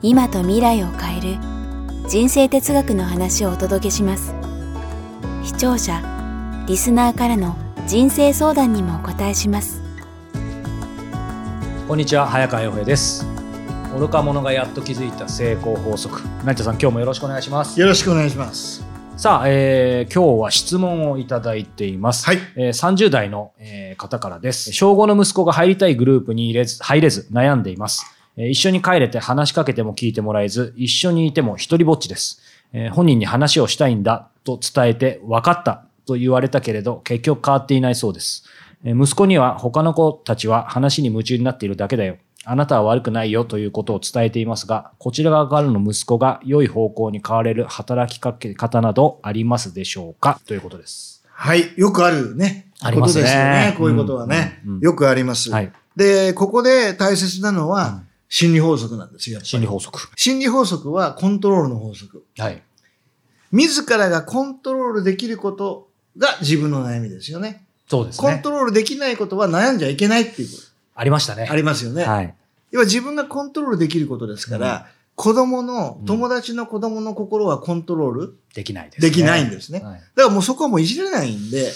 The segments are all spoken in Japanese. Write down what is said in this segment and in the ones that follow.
今と未来を変える人生哲学の話をお届けします。視聴者リスナーからの人生相談にもお答えします。こんにちは早川洋平です。愚か者がやっと気づいた成功法則。成田さん今日もよろしくお願いします。よろしくお願いします。さあ、えー今日は質問をいただいています、はい。えー30代の、えー方からです。小5の息子が入りたいグループに入れず入れず悩んでいます。えー一緒に帰れて話しかけても聞いてもらえず、一緒にいても一人ぼっちです。えー本人に話をしたいんだと伝えて分かったと言われたけれど、結局変わっていないそうです。えー息子には他の子たちは話に夢中になっているだけだよ。あなたは悪くないよということを伝えていますが、こちら側からの息子が良い方向に変われる働きかけ方などありますでしょうか？ということです。はい。よくあるね。ありますねことですよね。こういうことはね。うんうんうんよくあります。はい。で、ここで大切なのは、うん心理法則なんですよ。心理法則。心理法則はコントロールの法則。はい。自らがコントロールできることが自分の悩みですよね。そうですね。コントロールできないことは悩んじゃいけないっていうこありましたね。と。ありますよね。はい。要は自分がコントロールできることですから、子供の、友達の子供の心はコントロールできないですね。できないんですね。はいだからもうそこはもういじれないんで、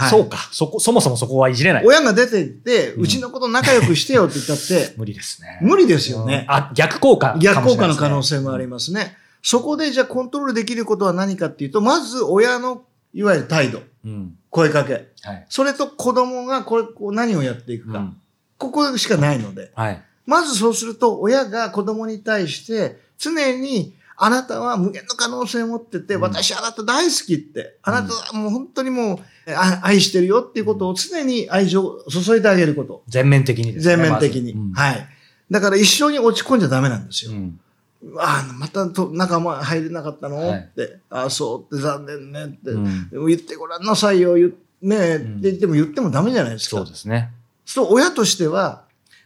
はいそうか。そこ、そもそもそこはいじれない。親が出てって、うちのこと仲良くしてよって言ったって、無理ですね。無理ですよねうんあ、逆効果、逆効果の可能性もありまますね。そこでじゃあコントロールできることは何かっていうと、まず親のいわゆる態度、す。うん。声かけ。はい。それと子供がこれ、こう何をやっていくか。うん。ここしかないので。はい。まずそうすると、親が子供に対して、常に、あなたは無限の可能性を持ってて、うん私あなた大好きって、あなたはもう本当にもう、あ愛してるよっていうことを常に愛情を注いであげること。全面的にですね。全面的に。まはい。だから一緒に落ち込んじゃダメなんですよ。うん。ああ、またと仲間入れなかったの、はいって。ああ、そうって残念ねって。うん言ってごらんなさいよ、言ねえ、んって言っても言ってもダメじゃないですか。そうですね。そう、親としては、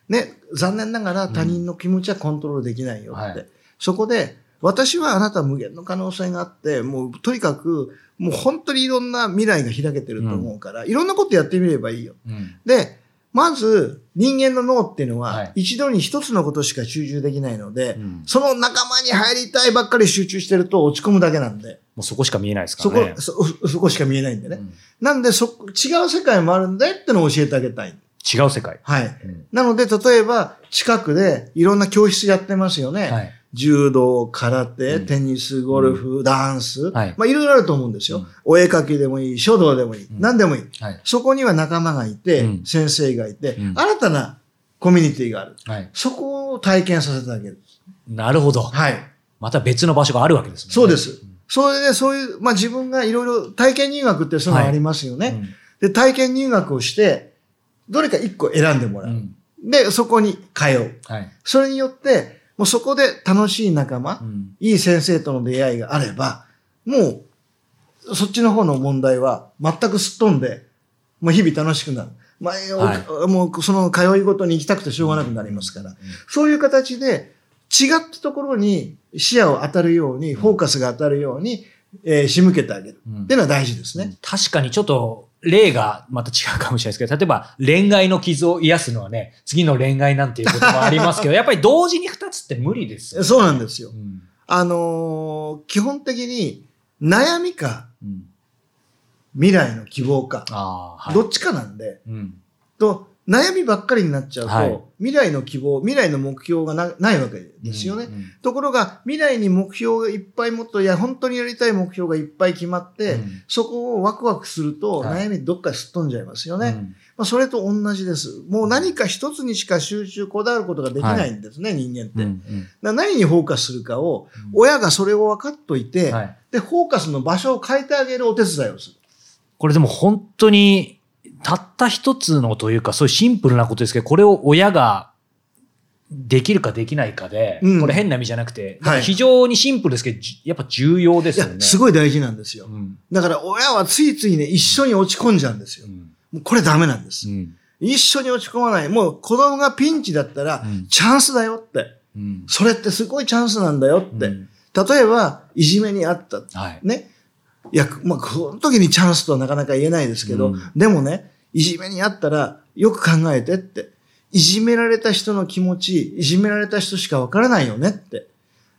ね、残念ながら他人の気持ちはコントロールできないよって。はいそこで、私はあなたは無限の可能性があって、もうとにかく、もう本当にいろんな未来が開けてると思うから、いろんなことやってみればいいよ。うん。で、まず人間の脳っていうのは、はい一度に一つのことしか集中できないので、うんその仲間に入りたいばっかり集中してると落ち込むだけなんで、もうそこしか見えないですかそこ、らね。そ、そこしか見えないんでね。うんなんで、そ、違う世界もあるんだよってのを教えてあげたい。違う世界。はい。うんなので、例えば、近くでいろんな教室やってますよね。はい。柔道、空手、うんテニス、ゴルフ、ダンス。はいまあ、いろいろあると思うんですよ。うんお絵描きでもいい、書道でもいい、うん何でもいい。はい。そこには仲間がいて、うん先生がいて、うん新たなコミュニティがある。はい。そこを体験させてあげる。なるほど。はい。また別の場所があるわけですね。そうです。それで、そういう、まあ、自分がいろいろ体験入学ってそういうのがありますよね。うん。で、体験入学をして、どれか一個選んでもらう。うん。で、そこに通う。はい。それによって、もうそこで楽しい仲間、うん。いい先生との出会いがあれば、もう、そっちの方の問題は全くすっ飛んで、もう日々楽しくなる。前を、はもうその通いごとに行きたくてしょうがなくなりますから。そういう形で、違ったところに視野を当たるように、フォーカスが当たるように、えー仕向けてあげる。うんっていうのは大事ですね。確かにちょっと例がまた違うかもしれないですけど、例えば恋愛の傷を癒すのはね、次の恋愛なんていうこともありますけど、やっぱり同時に二つって無理ですよね。そうなんですよう。ん。あのー基本的に悩みかうん。未来の希望か、はい。どっちかなんで、うん。と、悩みばっかりになっちゃうと、はい未来の希望、未来の目標がなないわけですよね。うんところが、未来に目標がいっぱいもっと、いや、本当にやりたい目標がいっぱい決まって、うんそこをワクワクすると、はい悩みどっかすっ飛んじゃいますよね。うんまあ、それと同じです。もう何か一つにしか集中、こだわることができないんですね、人間って。うんうん何にフォーカスするかを、うん親がそれを分かっといて、はい。で、フォーカスの場所を変えてあげるお手伝いをする。これでも本当に、たった一つのというか、そういうシンプルなことですけど、これを親ができるかできないかで、うんこれ変な意味じゃなくて、はい非常にシンプルですけど、じやっぱ重要ですよね。、すごい大事なんですよう。ん。だから親はついついね、一緒に落ち込んじゃうんですよ。うん。もうこれダメなんです。うん。一緒に落ち込まない。もう子供がピンチだったらうん、チャンスだよって。うん。それってすごいチャンスなんだよって。うん例えば、いじめにあった。はい。ね。いや、まあ、この時にチャンスとはなかなか言えないですけど、うんでもね、いじめにあったら、よく考えてって。いじめられた人の気持ち、いじめられた人しかわからないよねって。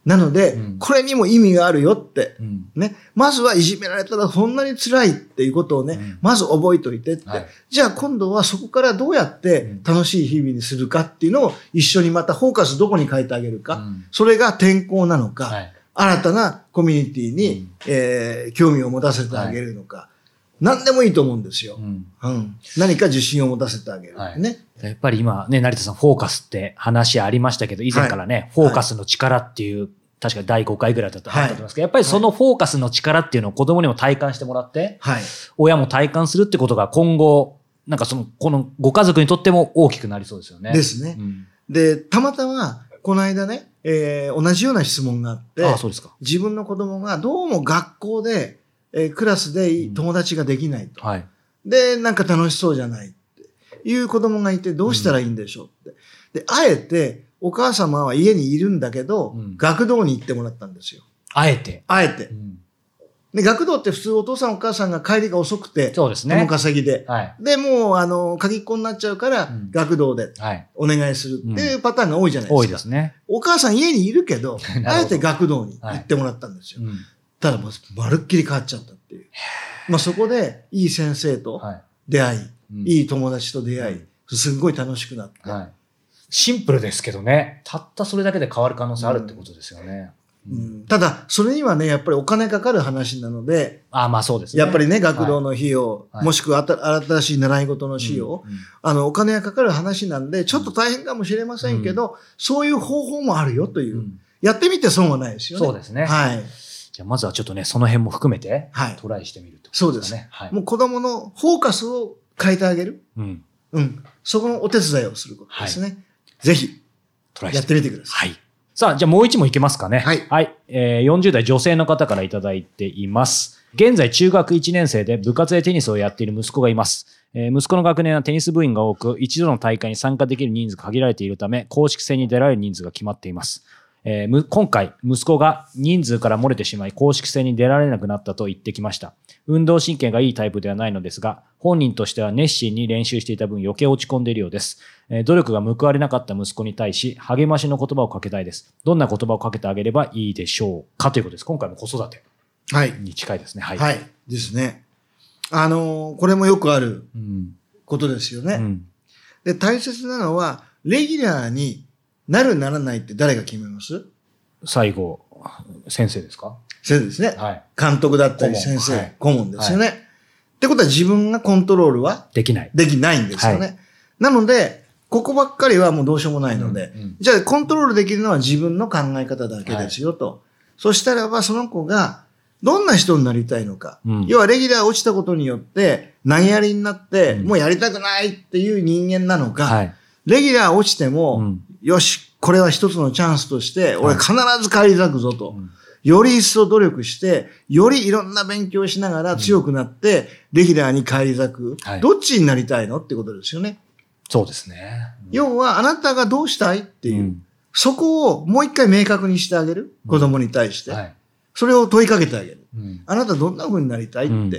なので、うんこれにも意味があるよって。うん。ね。まずはいじめられたらそんなに辛いっていうことをね、うんまず覚えておいてって。はいじゃあ今度はそこからどうやって楽しい日々にするかっていうのを一緒にまたフォーカスどこに変えてあげるか。うんそれが転校なのか、はい。新たなコミュニティに、うんえー興味を持たせてあげるのか、何でもいいと思うんですよう。ん。うん。何か自信を持たせてあげる。はいね。やっぱり今ね、成田さん、フォーカスって話ありましたけど、以前からね、フォーカスの力っていう、確か第5回ぐらいだったとはい思いますけど、やっぱりそのフォーカスの力っていうのを子供にも体感してもらって、はい。親も体感するってことが今後、なんかその、このご家族にとっても大きくなりそうですよね。ですねうんで、たまたま、この間ね、えー同じような質問があって、ああ、そうですか。自分の子供がどうも学校で、えークラスでいい友達ができないと。はい。で、なんか楽しそうじゃないっていう子供がいてどうしたらいいんでしょうって。で、あえてお母様は家にいるんだけど、うん学童に行ってもらったんですよ。あえて。あえてう。んで、学童って普通お父さんお母さんが帰りが遅くて、そうですね友。稼ぎで。はい。で、もう、あの、鍵っ子になっちゃうからうん、学童ではい。お願いするっていうパターンが多いじゃないですか。多いですね。お母さん家にいるけど、あえて学童に行ってもらったんですよ。うん。ただもう、まるっきり変わっちゃったっていう。まあそこで、いい先生とはい。出会い、うんいい友達と出会い、すんごい楽しくなって。はい。シンプルですけどね、たったそれだけで変わる可能性あるってことですよね。うんただ、それにはね、やっぱりお金かかる話なので、ああ、まあそうですね。やっぱりね、学童の費用、はいもしくは新しい習い事の費用、うんうんあの、お金がかかる話なんで、ちょっと大変かもしれませんけど、そういう方法もあるよという。うんやってみて損はないですよね。そうですね。はい。じゃあまずはちょっとね、その辺も含めて、はいトライしてみるってそうですことですかね。はい。もう子供のフォーカスを変えてあげる。うん。うん。そこのお手伝いをすることですね。ぜひ、やってトライしてみる。みてください。はい。さあ、じゃあもう一問いけますかね。はいはい。えー、40代女性の方からいただいています。現在中学1年生で部活でテニスをやっている息子がいます。えー息子の学年はテニス部員が多く、一度の大会に参加できる人数が限られているため、公式戦に出られる人数が決まっています。えーむ今回、息子が人数から漏れてしまい、公式戦に出られなくなったと言ってきました。運動神経がいいタイプではないのですが、本人としては熱心に練習していた分余計落ち込んでいるようです。えー努力が報われなかった息子に対し、励ましの言葉をかけたいです。どんな言葉をかけてあげればいいでしょうかということです。今回も子育てはい。に近いですね。はい。はい。ですね。あのーこれもよくあるうん。ことですよね。うん。で、大切なのは、レギュラーになるならないって誰が決めます？最後、先生ですか？先生ですね。はい。監督だったり顧問先生、はい顧問ですよね。ってことは自分がコントロールはできない。できないんですよね。はなので、ここばっかりはもうどうしようもないので、うんうんじゃあコントロールできるのは自分の考え方だけですよと。そしたらばその子がどんな人になりたいのか。うん要はレギュラー落ちたことによって投げやりになって、うんもうやりたくないっていう人間なのか、はい。レギュラー落ちても、うんよし、これは一つのチャンスとして、俺必ず返り咲くぞと。うんより一層努力して、よりいろんな勉強をしながら強くなって、レギュラーに返り咲く、はいどっちになりたいのってことですよね。そうですね。要は、あなたがどうしたいっていう、うんそこをもう一回明確にしてあげる。子供に対して。はい。それを問いかけてあげる。うんあなたどんな風になりたいって。うん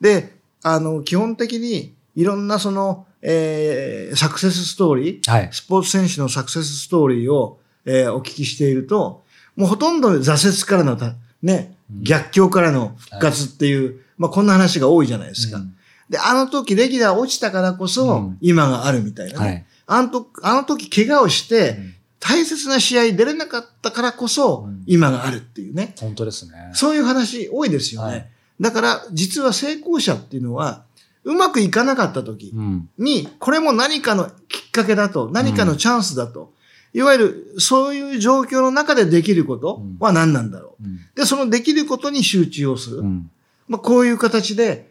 で、あの、基本的に、いろんなその、えー、サクセスストーリー、はい。スポーツ選手のサクセスストーリーを、えーお聞きしていると、もうほとんど挫折からのた、ね、逆境からの復活っていう、まあこんな話が多いじゃないですか。うんで、あの時レギュラー落ちたからこそ、うん今があるみたいなね。はい。あのとあの時怪我をして、うん大切な試合出れなかったからこそ、うん今があるっていうね。本当ですね。そういう話多いですよね。はいだから、実は成功者っていうのは、うまくいかなかった時うん。に、これも何かのきっかけだと、何かのチャンスだと、いわゆるそういう状況の中でできることは何なんだろう。うんで、そのできることに集中をする。うん。まあ、こういう形で、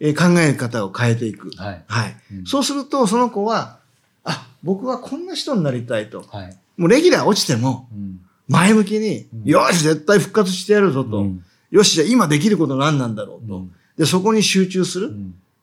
えー考え方を変えていく。はい。はい。うんそうすると、その子は、あ、僕はこんな人になりたいと。はい。もうレギュラー落ちても、うん前向きに、うんよし、絶対復活してやるぞと。うんよし、じゃあ今できること何なんだろうと。うんで、そこに集中する。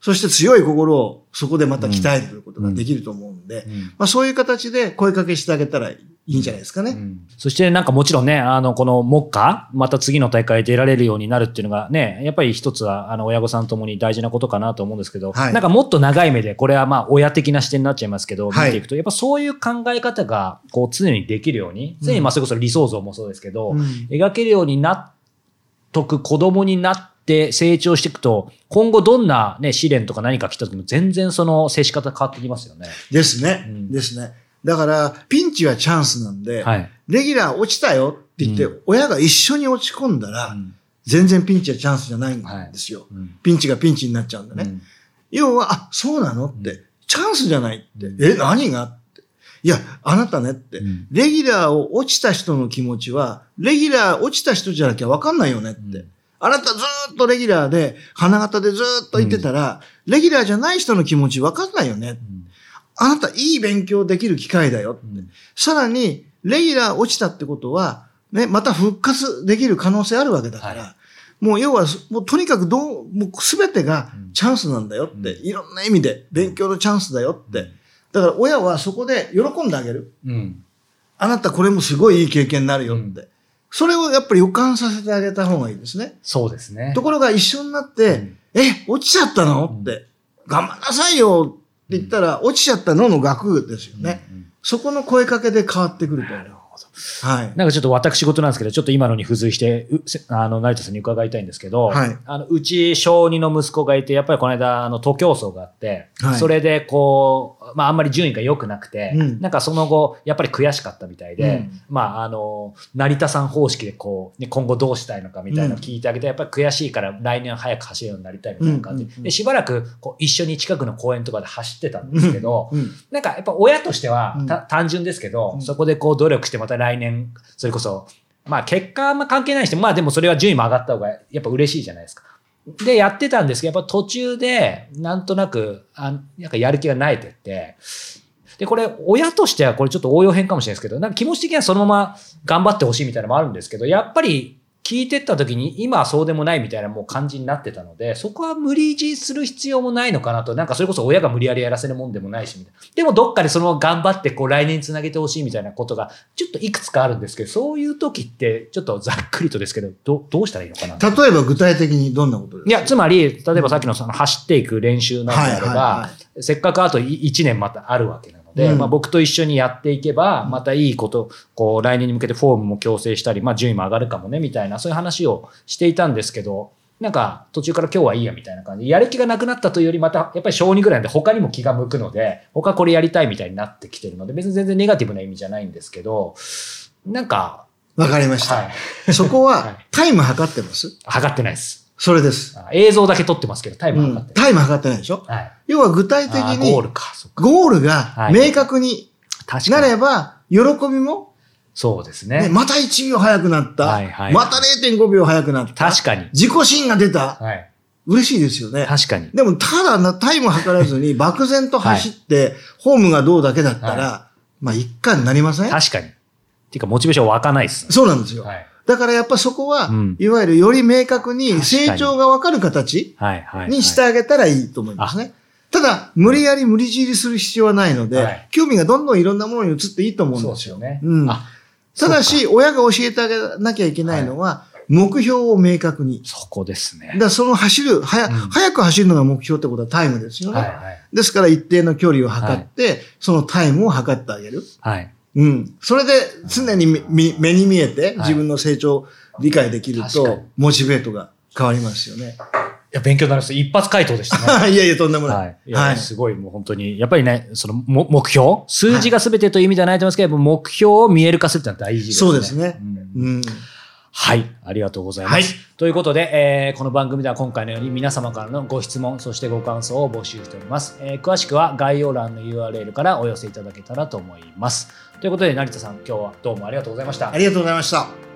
うんそして強い心をそこでまた鍛えてくることができると思うんで、うん。まあそういう形で声かけしてあげたらいいんじゃないですかね。そしてなんかもちろんね、あの、この目下、また次の大会出られるようになるっていうのがね、やっぱり一つは、あの、親御さんともに大事なことかなと思うんですけど、はい。なんかもっと長い目で、これはまあ、親的な視点になっちゃいますけど、はい。見ていくと、やっぱそういう考え方が、こう、常にできるように、常にまあ、それこそ理想像もそうですけど、うん。描けるようになっとく子供になって成長していくと、今後どんなね、試練とか何か来た時も全然その接し方変わってきますよね。ですね、うんですね。だから、ピンチはチャンスなんで、はい。レギュラー落ちたよって言って、うん親が一緒に落ち込んだら、うん全然ピンチはチャンスじゃないんですよ。うんピンチがピンチになっちゃうんでね。うん要は、あ、そうなのって、うチャンスじゃないって。うんえ、何がって。いや、あなたねって、うんレギュラーを落ちた人の気持ちは、レギュラー落ちた人じゃなきゃわかんないよねって。うんあなたずーっとレギュラーで、花形でずーっと言ってたら、レギュラーじゃない人の気持ちわかんないよね。あなたいい勉強できる機会だよ。うんさらに、レギュラー落ちたってことは、ね、また復活できる可能性あるわけだから、はもう要は、もうとにかくどう、もうすべてがうんチャンスなんだよって、うんいろんな意味で勉強のチャンスだよって。だから親はそこで喜んであげる。うん。あなたこれもすごいいい経験になるよって。うんそれをやっぱり予感させてあげた方がいいですね。そうですね。ところが一緒になって、うんえ、落ちちゃったの？って、頑張んなさいよって言ったら、落ちちゃったのの学ですよね。そこの声かけで変わってくると思う。はい。なんかちょっと私事なんですけど、ちょっと今のに付随して、あの、成田さんに伺いたいんですけど、はい。あの、うち小2の息子がいて、やっぱりこの間、あの、徒競走があって、はい。それでこう、まああんまり順位が良くなくて、うん。なんかその後、やっぱり悔しかったみたいで、うん。まああの、成田さん方式でこう、ね、今後どうしたいのかみたいなのを聞いてあげて、やっぱり悔しいから来年早く走るようになりたいみたいな感じで、うんうんうんで、しばらくこう一緒に近くの公園とかで走ってたんですけど、うん。うん。なんかやっぱ親としては、単純ですけど、うん。そこでこう努力してまた来年、それこそ、まあ結果はあんま関係ないして、まあでもそれは順位も上がった方がやっぱ嬉しいじゃないですか。で、やってたんですけど、やっぱ途中で、なんとなく、あなんかやる気がないてって、で、これ、親としてはこれちょっと応用編かもしれないですけど、なんか気持ち的にはそのまま頑張ってほしいみたいなのもあるんですけど、やっぱり聞いてった時に今はそうでもないみたいなもう感じになってたので、そこは無理強いする必要もないのかなと、なんかそれこそ親が無理やりやらせるもんでもないし、みたいな。でもどっかでその頑張ってこう来年につなげてほしいみたいなことがちょっといくつかあるんですけど、そういう時ってちょっとざっくりとですけど、どどうしたらいいのかな例えば具体的にどんなことですか？いや、つまり、例えばさっきのその走っていく練習なんであれはいはいばは、せっかくあと1年またあるわけなので、うんまあ僕と一緒にやっていけば、またいいこと、こう来年に向けてフォームも矯正したり、まあ順位も上がるかもね、みたいな、そういう話をしていたんですけど、なんか途中から今日はいいやみたいな感じで、やる気がなくなったというより、またやっぱり小2ぐらいなんで他にも気が向くので、他これやりたいみたいになってきてるので、別に全然ネガティブな意味じゃないんですけど、なんか、わかりました。はい。そこは いはタイム測ってます？測ってないです。それです。あ映像だけ撮ってますけど、タイムうん測ってない。タイム測ってないでしょ？はい。要は具体的にゴールか。ゴールがはい明確に。なれば、喜びも、そうですね、ね。また1秒早くなった。はいはいまた0.5秒早くなった。確かに。自己芯が出た。はい。嬉しいですよね。確かに。でも、ただな、タイム測らずに、漠然と走って、ホームがどうだけだったら、まあ、一回になりません？確かに。っていうか、モチベーション湧かないですね。そうなんですよ。はい。だからやっぱそこは、うんいわゆるより明確に成長がわかる形はい。はい。にしてあげたらいいと思いますね。ただ、無理やり無理強いする必要はないので、はい興味がどんどんいろんなものに移っていいと思うんでよ。そうですすよね。うんあ、ただし、親が教えてあげなきゃいけないのは、目標を明確に。そこですねだその走る、はや、うん早く走るのが目標ってことはタイムですよね。はい。はい。ですから一定の距離を測って、そのタイムを測ってあげる。はい。うん。それで常にみみ目に見えてはい自分の成長を理解できると、モチベートが変わりますよね。いや、勉強になります。一発回答でしたね。いやいや、とんでもない。はい。いや、はいすごい、もう本当に、やっぱりね、その、も目標？数字が全てという意味ではないと思いますけど、目標を見える化するってのは大事ですね。そうですねうんうん。はい。ありがとうございます。はいということで、えーこの番組では今回のように皆様からのご質問、そしてご感想を募集しております。えー詳しくは概要欄の URL からお寄せいただけたらと思います。ということで、成田さん、今日はどうもありがとうございましたあ。りがとうございました。